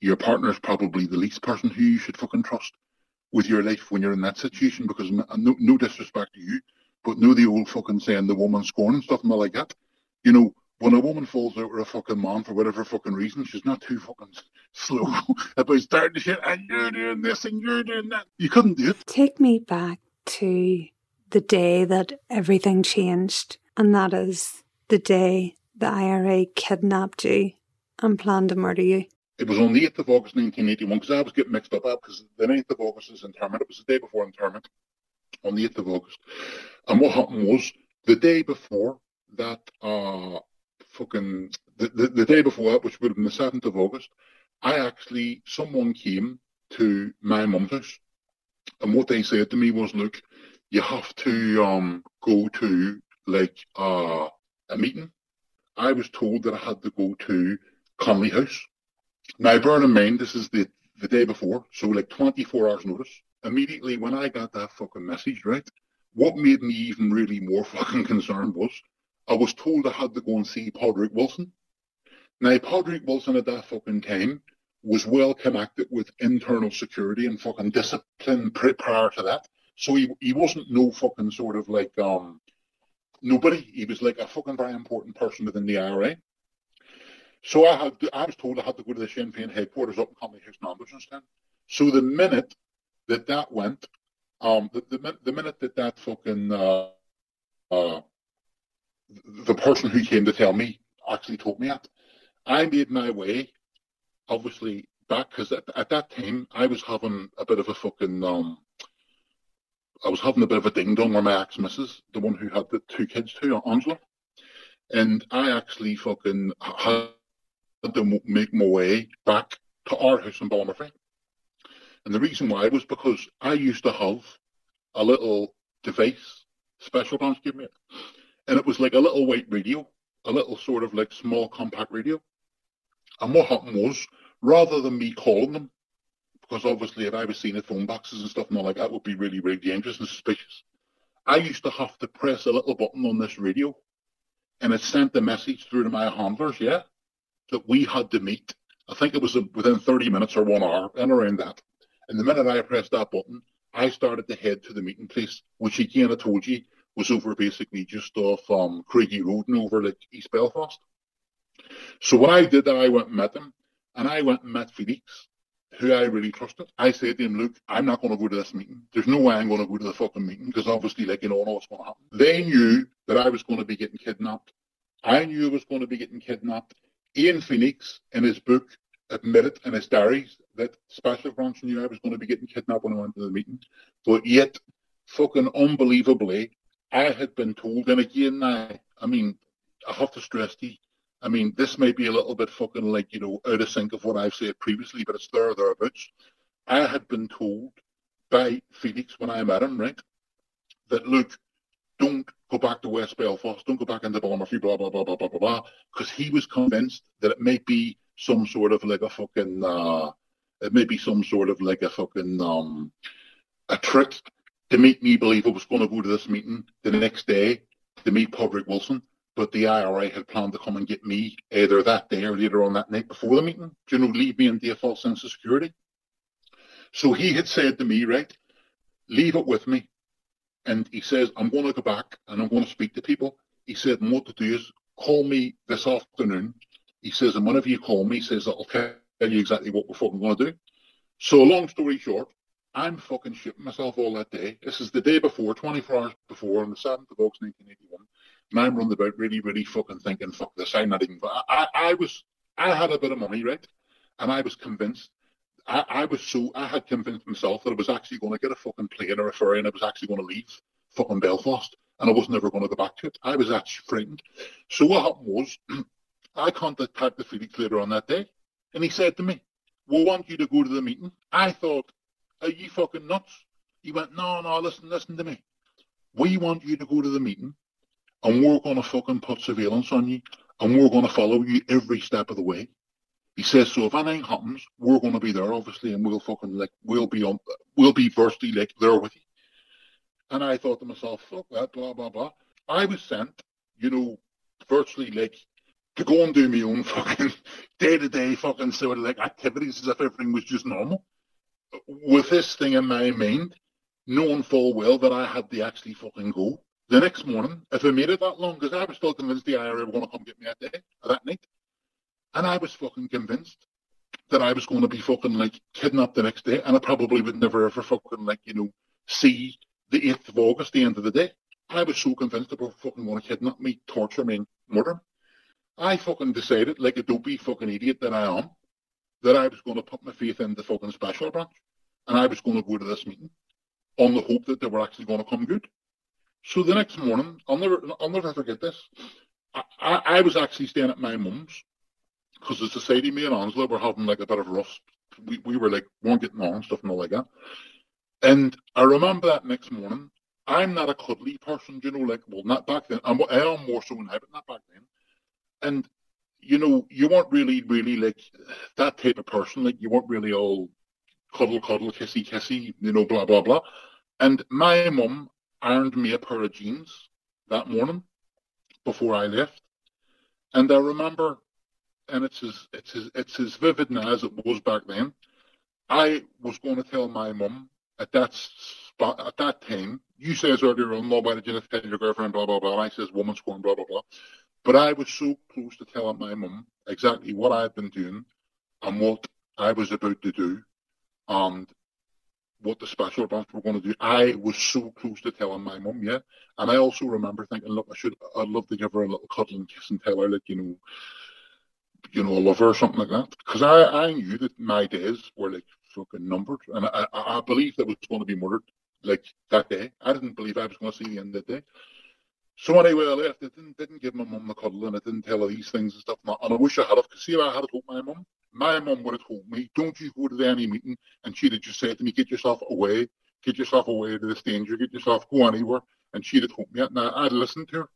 your partner's probably the least person who you should fucking trust with your life when you're in that situation because no, no disrespect to you, but know the old fucking saying, the woman scorn and stuff and all like that. You know, when a woman falls out with a fucking man for whatever fucking reason, she's not too fucking slow about starting to shit and you're doing this and you're doing that. You couldn't do it. Take me back to the day that everything changed, and that is the day the IRA kidnapped you and planned to murder you. It was on the 8th of August 1981 because I was getting mixed up because the 9th of August is interment. It was the day before interment on the 8th of August. And what happened was the day before that, uh, fucking, the, the, the day before that, which would have been the 7th of August, I actually, someone came to my mum's house. And what they said to me was, look, you have to um, go to like uh, a meeting. I was told that I had to go to Connolly House. Now, bear in mind, this is the, the day before, so like 24 hours notice. Immediately when I got that fucking message, right, what made me even really more fucking concerned was I was told I had to go and see Padraig Wilson. Now, Padraig Wilson at that fucking time was well connected with internal security and fucking discipline prior to that. So he he wasn't no fucking sort of like um nobody. He was like a fucking very important person within the IRA. So I had to, I was told I had to go to the Sinn Féin headquarters up in Connolly House in Andersonstown. So the minute that that went, um, the, the, the minute that that fucking uh, uh, the person who came to tell me actually told me that, I made my way, obviously back because at, at that time I was having a bit of a fucking um, I was having a bit of a ding dong with my ex missus, the one who had the two kids too, Angela. And I actually fucking had to make my way back to our house in Ballymurphy. And the reason why was because I used to have a little device, special branch gave me it. And it was like a little white radio, a little sort of like small compact radio. And what happened was, rather than me calling them, because obviously if I was seeing at phone boxes and stuff and all like that would be really, really dangerous and suspicious. I used to have to press a little button on this radio and it sent the message through to my handlers, yeah, that we had to meet. I think it was within 30 minutes or one hour and around that. And the minute I pressed that button, I started to head to the meeting place, which again I told you was over basically just off um, Craigie Road and over like East Belfast. So what I did, I went and met them, and I went and met Felix, who I really trusted. I said to him, look, I'm not going to go to this meeting. There's no way I'm going to go to the fucking meeting because obviously, like, you know, know what's going to happen. They knew that I was going to be getting kidnapped. I knew I was going to be getting kidnapped. Ian Phoenix, in his book, admitted in his diaries that Special Branch knew I was going to be getting kidnapped when I went to the meeting. But yet, fucking unbelievably, I had been told, and again, I, I mean, I have to stress you, I mean, this may be a little bit fucking like, you know, out of sync of what I've said previously, but it's there thereabouts. I had been told by Felix when I met him, right, that look, don't go back to West Belfast, don't go back into Ballymurphy, blah, blah, blah, blah, blah, blah, blah, because he was convinced that it may be some sort of like a fucking, uh, it may be some sort of like a fucking, um, a trick to make me believe I was going to go to this meeting the next day to meet Padraig Wilson but the IRA had planned to come and get me either that day or later on that night before the meeting, you know, leave me in a false sense of security. So he had said to me, right, leave it with me. And he says, I'm going to go back and I'm going to speak to people. He said, what to do is call me this afternoon. He says, and whenever you call me, he says, I'll tell you exactly what we're fucking going to do. So long story short, I'm fucking shitting myself all that day. This is the day before, 24 hours before, on the 7th of August 1981. And I'm running about really, really fucking thinking, fuck this, I'm not even, I, I, I was, I had a bit of money, right? And I was convinced, I, I was so, I had convinced myself that I was actually going to get a fucking plane or a ferry and I was actually going to leave fucking Belfast and I was never going to go back to it. I was actually frightened. So what happened was, I contacted Felix later on that day and he said to me, we want you to go to the meeting. I thought, are you fucking nuts? He went, no, no, listen, listen to me. We want you to go to the meeting and we're going to fucking put surveillance on you and we're going to follow you every step of the way. He says, so if anything happens, we're going to be there, obviously, and we'll fucking, like, we'll be on, we'll be virtually, like, there with you. And I thought to myself, fuck that, blah, blah, blah. I was sent, you know, virtually, like, to go and do my own fucking day-to-day fucking sort of, like, activities as if everything was just normal. With this thing in my mind, knowing full well that I had to actually fucking go the next morning, if I made it that long, because I was still convinced the IRA were going to come get me that day, that night, and I was fucking convinced that I was going to be fucking like kidnapped the next day, and I probably would never ever fucking like you know see the 8th of August, the end of the day. I was so convinced that they were fucking going to kidnap me, torture me, and murder me. I fucking decided, like a dopey fucking idiot that I am, that I was going to put my faith in the fucking special branch and I was going to go to this meeting on the hope that they were actually going to come good. So the next morning, I'll never, I'll never forget this. I, I, I was actually staying at my mum's because the society, me and Angela were having like a bit of rust. We, we were like, weren't getting on, stuff and all like that. And I remember that next morning, I'm not a cuddly person, you know, like, well, not back then. I'm, I am more so now, but not back then. And, you know, you weren't really, really like that type of person. Like, you weren't really all cuddle, cuddle, kissy, kissy, you know, blah, blah, blah. And my mum ironed me a pair of jeans that morning before I left. And I remember, and it's as, it's as, it's as vivid now as it was back then. I was going to tell my mum at that spot, at that time, you says earlier on, well, why did you not your girlfriend, blah, blah, blah. And I says, woman's scorn, blah, blah, blah. But I was so close to telling my mum exactly what I'd been doing and what I was about to do and what the special branch were going to do. I was so close to telling my mum, yeah. And I also remember thinking, look, I should, I'd love to give her a little cuddle and kiss and tell her, like, you know, you know, I love her or something like that. Because I, I knew that my days were like fucking numbered, and I, I, I believed that was going to be murdered like that day. I didn't believe I was going to see the end of the day. So anyway, I left. I didn't, didn't give my mum the cuddle and I didn't tell her these things and stuff. And I wish I had because see if I had told my mum, my mum would have told me, don't you go to any meeting. And she'd have just said to me, get yourself away, get yourself away to this danger, get yourself, go anywhere. And she'd have told me that. Now, I'd listened to her.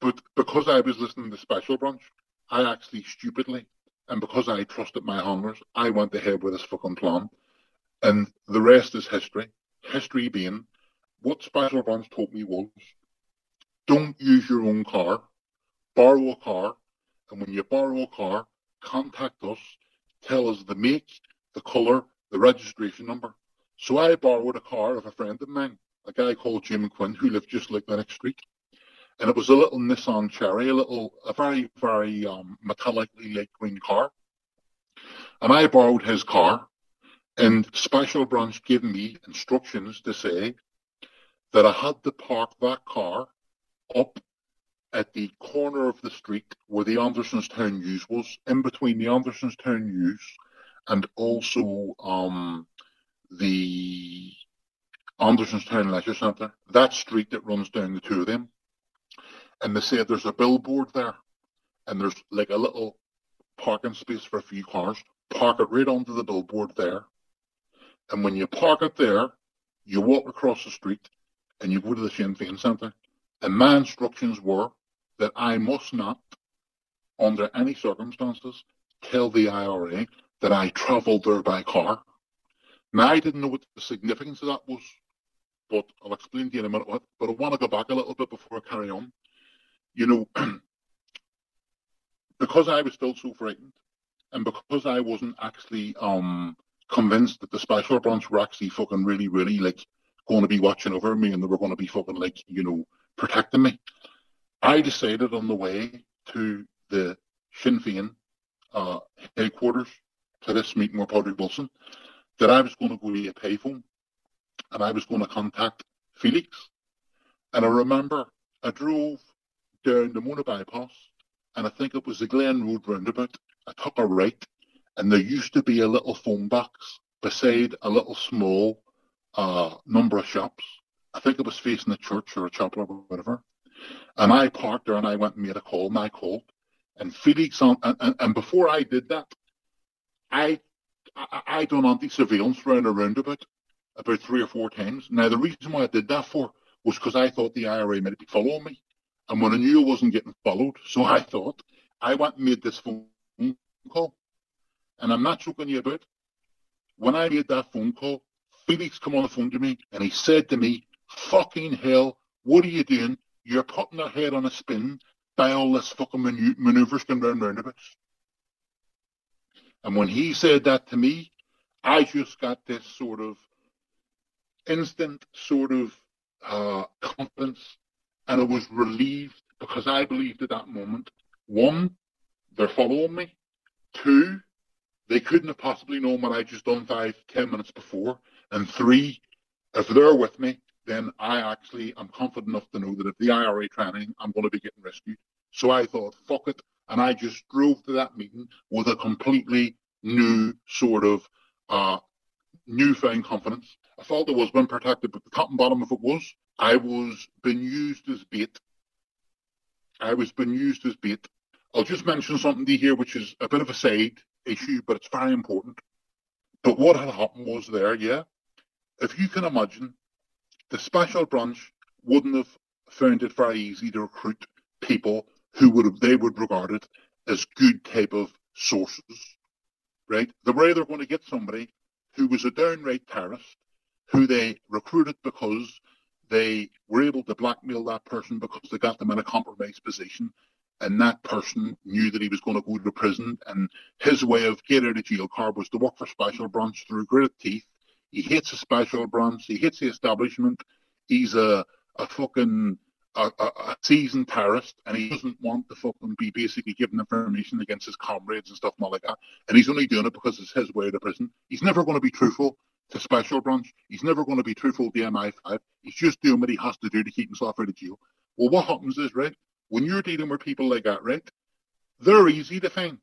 But because I was listening to Special Branch, I actually stupidly, and because I trusted my hunters, I went ahead with this fucking plan. And the rest is history. History being, what Special Branch told me was, don't use your own car, borrow a car, and when you borrow a car, contact us, tell us the make, the colour, the registration number. So I borrowed a car of a friend of mine, a guy called Jim Quinn, who lived just like the next street. And it was a little Nissan Cherry, a little, a very, very um, metallically light green car. And I borrowed his car, and Special Branch gave me instructions to say that I had to park that car up at the corner of the street where the Andersonstown News was, in between the Andersonstown News and also um, the Andersonstown Leisure Centre, that street that runs down the two of them. And they said there's a billboard there, and there's like a little parking space for a few cars. Park it right onto the billboard there. And when you park it there, you walk across the street and you go to the Sinn Féin Centre. And my instructions were that I must not, under any circumstances, tell the IRA that I travelled there by car. Now, I didn't know what the significance of that was, but I'll explain to you in a minute what. But I want to go back a little bit before I carry on. You know, because I was still so frightened, and because I wasn't actually um, convinced that the special branch were actually fucking really, really like going to be watching over me and they were going to be fucking like, you know, protecting me. I decided on the way to the Sinn Féin uh, headquarters to this meeting with Padraig Wilson that I was going to go to a payphone and I was going to contact Felix. And I remember I drove down the Monagh bypass and I think it was the Glen Road roundabout. I took a right and there used to be a little phone box beside a little small uh, number of shops. I think it was facing a church or a chapel or whatever. And I parked there and I went and made a call and I called. And Felix, on, and, and, and before I did that, I, I, I done anti-surveillance round a roundabout about three or four times. Now, the reason why I did that for was because I thought the IRA might be following me. And when I knew I wasn't getting followed, so I thought, I went and made this phone call. And I'm not joking you about. When I made that phone call, Felix come on the phone to me and he said to me, fucking hell, what are you doing? You're putting your head on a spin by all this fucking manu- maneuvers going round roundabouts. And when he said that to me, I just got this sort of instant sort of uh, confidence and I was relieved because I believed at that moment, one, they're following me. Two, they couldn't have possibly known what I'd just done five, ten minutes before. And three, if they're with me, then I actually am confident enough to know that if the IRA training, I'm going to be getting rescued. So I thought, fuck it. And I just drove to that meeting with a completely new sort of uh, newfound confidence. I felt I was being protected, but the top and bottom of it was I was being used as bait. I was being used as bait. I'll just mention something to you here, which is a bit of a side issue, but it's very important. But what had happened was there, yeah, if you can imagine, the special branch wouldn't have found it very easy to recruit people who would have, they would regard it as good type of sources, right? The way they're going to get somebody who was a downright terrorist, who they recruited because they were able to blackmail that person because they got them in a compromised position and that person knew that he was going to go to prison and his way of getting out of jail card was to work for special branch through gritted teeth he hates the special branch he hates the establishment he's a, a fucking a, a, a, seasoned terrorist and he doesn't want to fucking be basically giving information against his comrades and stuff like that. And he's only doing it because it's his way to prison. He's never going to be truthful to Special Branch. He's never going to be truthful to MI5. He's just doing what he has to do to keep himself out of jail. Well, what happens is, right, when you're dealing with people like that, right, they're easy to find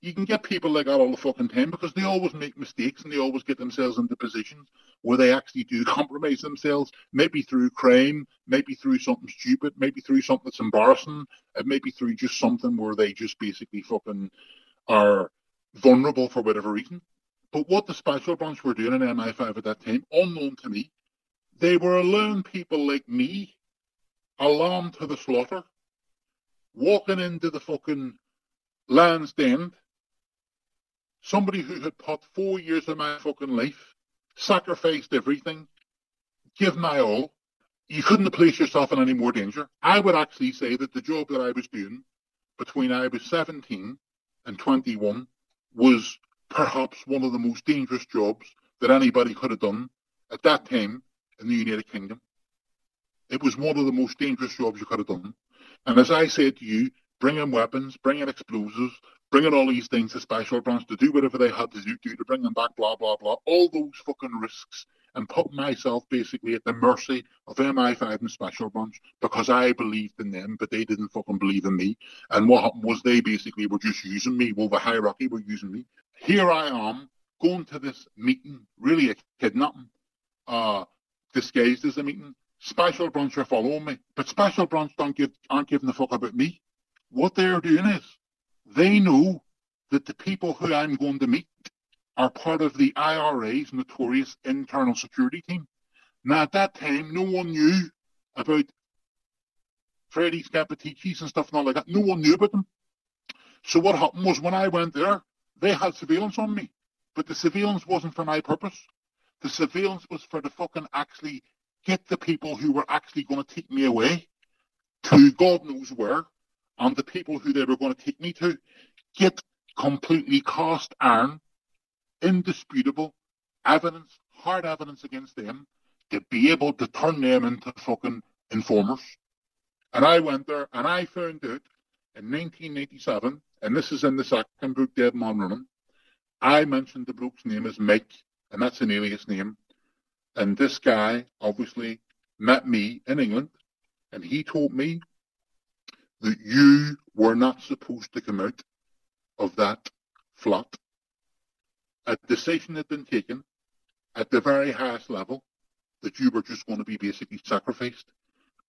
you can get people like that all the fucking time because they always make mistakes and they always get themselves into positions where they actually do compromise themselves, maybe through crime, maybe through something stupid, maybe through something that's embarrassing, and maybe through just something where they just basically fucking are vulnerable for whatever reason. But what the special branch were doing in MI5 at that time, unknown to me, they were allowing people like me, alarmed to the slaughter, walking into the fucking Land's End Somebody who had put four years of my fucking life, sacrificed everything, give my all. You couldn't have placed yourself in any more danger. I would actually say that the job that I was doing between I was 17 and 21 was perhaps one of the most dangerous jobs that anybody could have done at that time in the United Kingdom. It was one of the most dangerous jobs you could have done. And as I said to you, bringing weapons, bringing explosives, bringing all these things to special branch to do whatever they had to do, do to bring them back, blah, blah, blah. All those fucking risks and put myself basically at the mercy of MI5 and Special Branch because I believed in them, but they didn't fucking believe in me. And what happened was they basically were just using me. Well, the hierarchy were using me. Here I am going to this meeting, really a kidnapping, uh, disguised as a meeting. Special Branch are following me, but Special Branch don't give, aren't giving a fuck about me. What they're doing is they know that the people who I'm going to meet are part of the IRA's notorious internal security team. Now, at that time, no one knew about Freddy Scappaticci's and stuff and all like that. No one knew about them. So what happened was when I went there, they had surveillance on me. But the surveillance wasn't for my purpose. The surveillance was for the fucking actually get the people who were actually going to take me away to God knows where and the people who they were going to take me to get completely cast iron, indisputable evidence, hard evidence against them to be able to turn them into fucking informers. And I went there and I found out in 1987, and this is in the second book, Dead Man Running, I mentioned the bloke's name as Mike, and that's an alias name. And this guy obviously met me in England, and he told me that you were not supposed to come out of that flat. A decision had been taken at the very highest level that you were just going to be basically sacrificed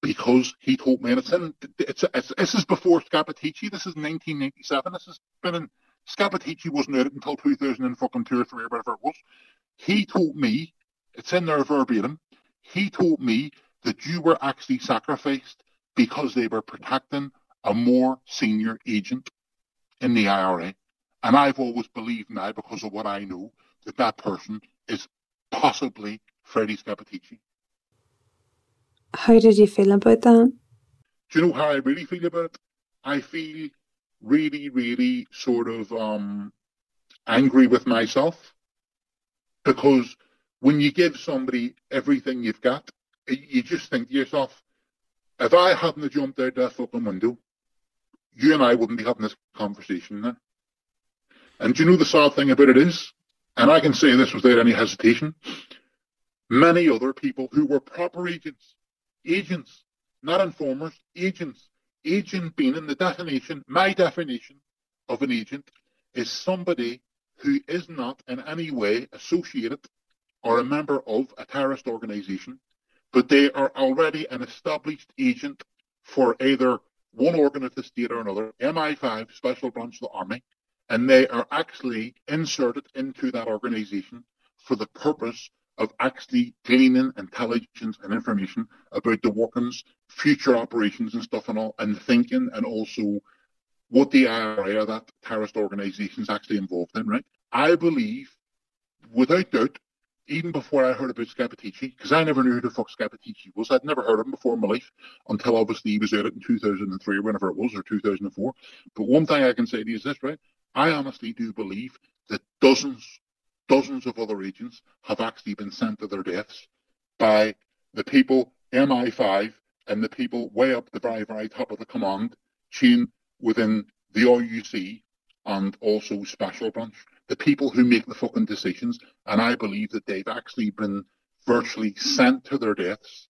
because he told me, and it's in, it's, it's, this is before Scappaticci, this is 1997, this has been in, Scappaticci wasn't out until 2002 or 3 or whatever it was. He told me, it's in there verbatim, he told me that you were actually sacrificed because they were protecting a more senior agent in the IRA. And I've always believed now, because of what I know, that that person is possibly Freddie Scappaticci. How did you feel about that? Do you know how I really feel about it? I feel really, really sort of um, angry with myself because when you give somebody everything you've got, you just think to yourself, if I hadn't jumped out that fucking window, you and I wouldn't be having this conversation now. And do you know the sad thing about it is, and I can say this without any hesitation, many other people who were proper agents, agents, not informers, agents, agent being in the definition, my definition of an agent is somebody who is not in any way associated or a mm-hmm. member of a terrorist organization, but they are already an established agent for either one organ of the state or another, MI5, Special Branch of the Army, and they are actually inserted into that organization for the purpose of actually gleaning intelligence and information about the workings, future operations and stuff and all, and thinking and also what the IRA or that terrorist organization is actually involved in, right? I believe, without doubt, even before I heard about Scappaticci, because I never knew who the fuck Scappaticci was. I'd never heard of him before in my life until obviously he was out in 2003 or whenever it was, or 2004. But one thing I can say to you is this, right? I honestly do believe that dozens, dozens of other agents have actually been sent to their deaths by the people MI5 and the people way up the very, very top of the command chain within the RUC and also Special Branch the people who make the fucking decisions. And I believe that they've actually been virtually sent to their deaths.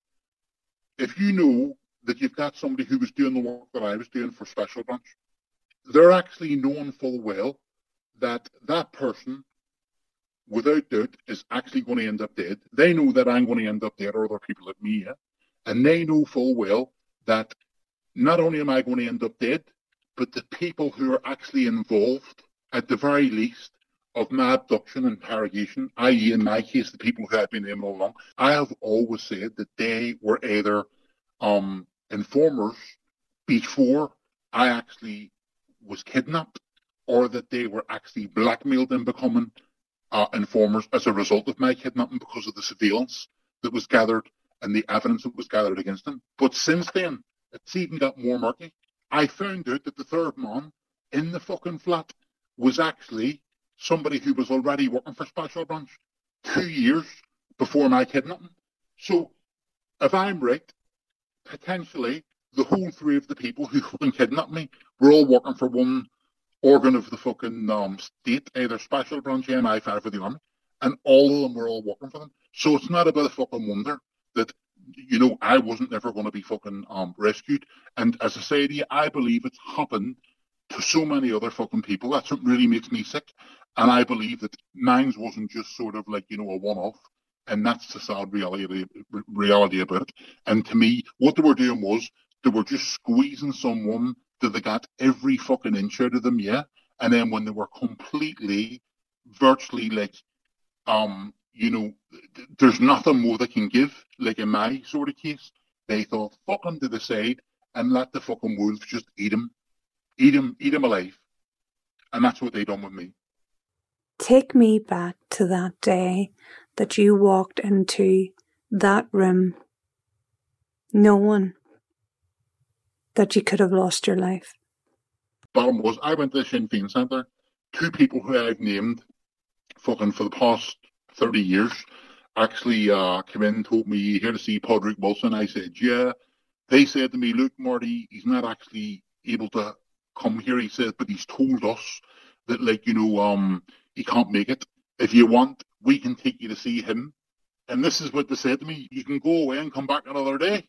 If you know that you've got somebody who was doing the work that I was doing for Special Branch, they're actually knowing full well that that person, without doubt, is actually going to end up dead. They know that I'm going to end up dead or other people like me, yeah? and they know full well that not only am I going to end up dead, but the people who are actually involved, at the very least, of my abduction and interrogation, i.e., in my case, the people who had been there all along, I have always said that they were either um, informers before I actually was kidnapped, or that they were actually blackmailed in becoming uh, informers as a result of my kidnapping because of the surveillance that was gathered and the evidence that was gathered against them. But since then, it's even got more murky. I found out that the third man in the fucking flat was actually somebody who was already working for Special Branch two years before my kidnapping. So if I'm right, potentially the whole three of the people who fucking kidnapped me were all working for one organ of the fucking um, state, either Special Branch, MI5 or the Army, and all of them were all working for them. So it's not about a fucking wonder that, you know, I wasn't ever going to be fucking um, rescued. And as I say to you, I believe it's happened to so many other fucking people. That's what really makes me sick. And I believe that Nines wasn't just sort of like, you know, a one off. And that's the sad reality, reality about it. And to me, what they were doing was they were just squeezing someone that they got every fucking inch out of them, yeah. And then when they were completely, virtually like, um, you know, there's nothing more they can give, like in my sort of case, they thought, fuck them to the side and let the fucking wolves just eat them, eat them, eat them alive. And that's what they done with me. Take me back to that day that you walked into that room knowing that you could have lost your life. Bottom was, I went to the Sinn Féin Centre. Two people who I've named fucking for the past 30 years actually uh, came in and told me, here to see Padraig Wilson. I said, yeah. They said to me, look, Marty, he's not actually able to come here. He said, but he's told us that, like, you know, um, he can't make it. If you want, we can take you to see him. And this is what they said to me. You can go away and come back another day.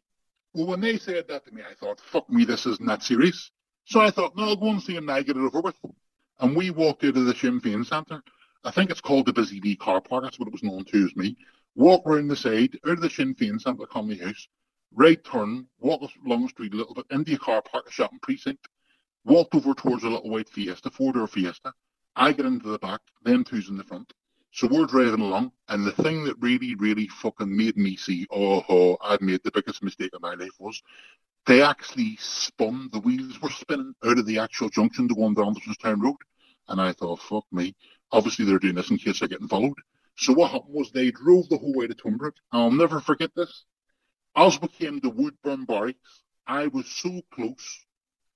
Well, when they said that to me, I thought, fuck me, this isn't that serious. So I thought, no, I'll go and see him now, get it over with. And we walked out of the Sinn Féin Centre. I think it's called the Busy Bee Car Park. That's what it was known to as me. Walk around the side, out of the Sinn Féin Centre Connolly House, right turn, walk along the street a little bit, into a car park, a shopping precinct, walked over towards a little white Fiesta, four-door Fiesta, I get into the back, them two's in the front. So we're driving along, and the thing that really, really fucking made me see, oh, oh I've made the biggest mistake of my life was they actually spun, the wheels were spinning out of the actual junction to go on the Andersonstown Road. And I thought, fuck me. Obviously they're doing this in case they're getting followed. So what happened was they drove the whole way to Twinbrook. I'll never forget this. As we came to Woodbourne Barracks, I was so close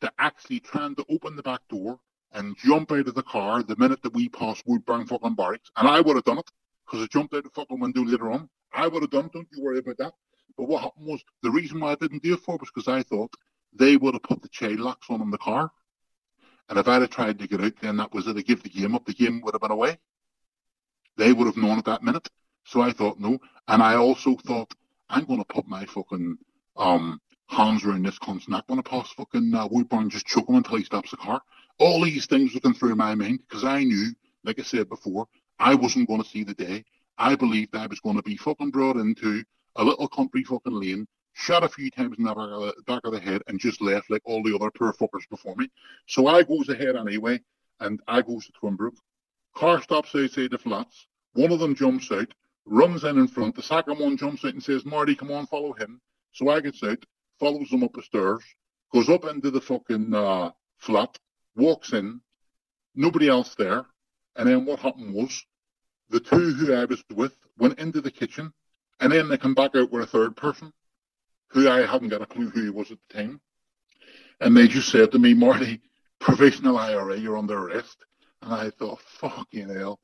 to actually trying to open the back door and jump out of the car the minute that we passed Woodbourne fucking barracks. And I would have done it because I jumped out of the fucking window later on. I would have done it. Don't you worry about that. But what happened was the reason why I didn't do it for was because I thought they would have put the chain locks on in the car. And if I'd have tried to get out, then that was it. I give the game up. The game would have been away. They would have known at that minute. So I thought no. And I also thought I'm going to put my fucking um hands around this cunt's neck. when to pass fucking uh, Woodbourne just choke him until he stops the car all these things were going through my mind because I knew like I said before, I wasn't going to see the day. I believed I was going to be fucking brought into a little country fucking lane, shot a few times in the back of the, back of the head, and just left like all the other poor fuckers before me. So I goes ahead anyway, and I goes to Twinbrook. Car stops outside the flats. One of them jumps out, runs in in front. The second one jumps out and says, Marty, come on, follow him. So I gets out, follows them up the stairs, goes up into the fucking uh, flat, walks in, nobody else there. And then what happened was the two who I was with went into the kitchen and then they come back out with a third person who I haven't got a clue who he was at the time. And they just said to me, Marty, provisional IRA, you're under arrest. And I thought, fucking hell.